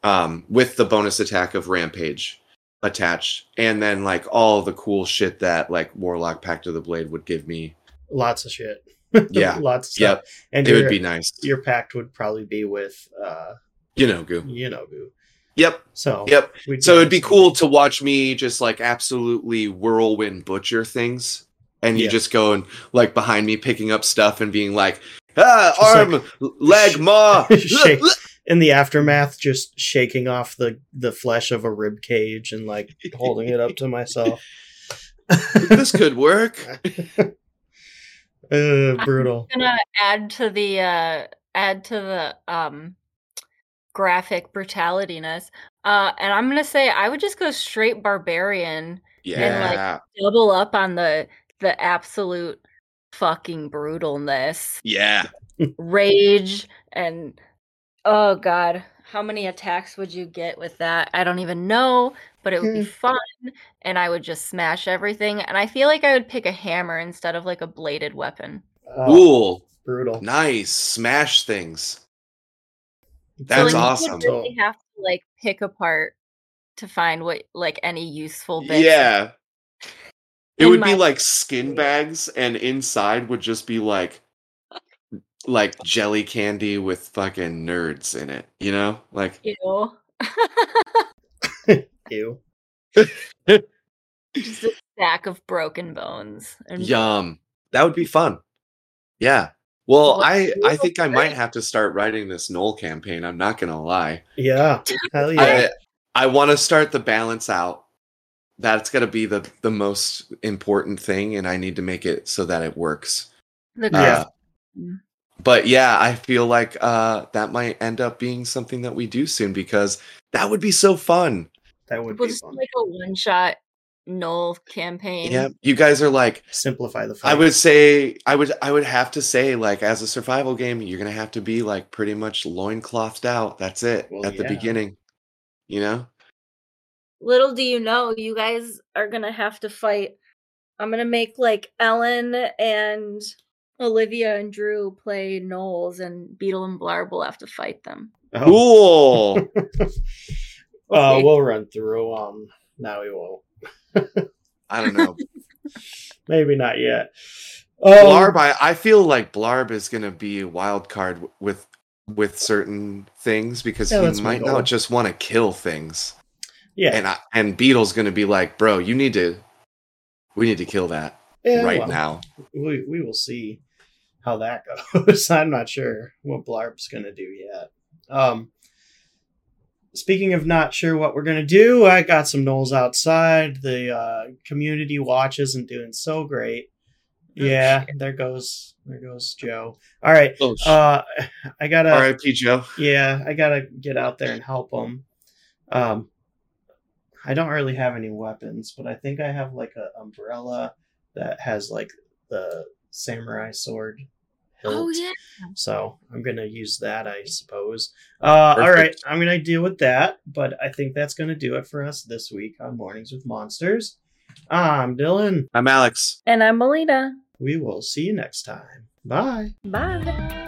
um with the bonus attack of rampage attached and then like all the cool shit that like warlock pact of the blade would give me Lots of shit. <laughs> Yeah. lots of stuff. yep And it your, would be nice your pact would probably be with uh, you know goo you know, Goo. yep So yep so it'd be cool to watch me just like absolutely whirlwind butcher things and you Yeah. just go and like behind me picking up stuff and being like ah Just arm leg maw <laughs> Shake. <laughs> In the aftermath, just shaking off the the flesh of a rib cage and like holding it up to myself. this could work uh, brutal. gonna add to the uh add to the um graphic brutalityness. Uh and I'm gonna say I would just go straight barbarian, yeah and like double up on the the absolute fucking brutalness. yeah Rage and oh god, how many attacks would you get with that? I don't even know, but it would be hmm. fun and I would just smash everything and I feel like I would pick a hammer instead of like a bladed weapon. Oh, cool brutal. nice smash things So, That's like, you awesome. really have to like pick apart to find what like any useful bits. yeah it would be like skin bags and inside would just be like like jelly candy with fucking nerds in it you know like Ew. <laughs> Ew. <laughs> Just a stack of broken bones. And Yum. That would be fun. Yeah. Well, Well, I I <laughs> think I might have to start writing this Gnoll campaign. I'm not gonna lie. Yeah. Hell yeah. I I want to start the balance out. That's gonna be the the most important thing, and I need to make it so that it works. the Yeah. Uh, Mm. But yeah, I feel like uh, that might end up being something that we do soon because that would be so fun. that would We'll be just fun. like a one shot gnoll campaign. Yeah, you guys are like Simplify the fight. I would say I would I would have to say like as a survival game you're gonna have to be like pretty much loinclothed out. That's it Well, at the beginning. You know? Little do you know, you guys are gonna have to fight. I'm gonna make like Ellen and Olivia and Drew play Gnolls, and Beetle and Blarb will have to fight them. Oh. Cool. <laughs> <laughs> Uh, we'll run through. Um, no, we won't. <laughs> I don't know. Maybe not yet. Um, Blarb, I, I feel like Blarb is gonna be a wild card with with certain things because Yeah, he might not just want to kill things. yeah, And I, and Beetle's gonna be like, bro, you need to we need to kill that yeah, right well, now. We we will see how that goes. <laughs> I'm not sure what Blarb's gonna do yet. Um, speaking of not sure what we're gonna do, I got some gnolls outside. The uh, community watch isn't doing so great. Oh, Yeah, there goes there goes Joe. All right, Oh, uh, I gotta. R.I.P. Joe. Yeah, I gotta get out there and help them. Um, I don't really have any weapons, but I think I have like an umbrella that has like the samurai sword hilt. Oh yeah. So I'm gonna use that, I suppose. Uh, all right, I'm gonna deal with that. But I think that's gonna do it for us this week on Mornings with Monsters. I'm Dylan. I'm Alex. And I'm Melina. We will see you next time. Bye. Bye.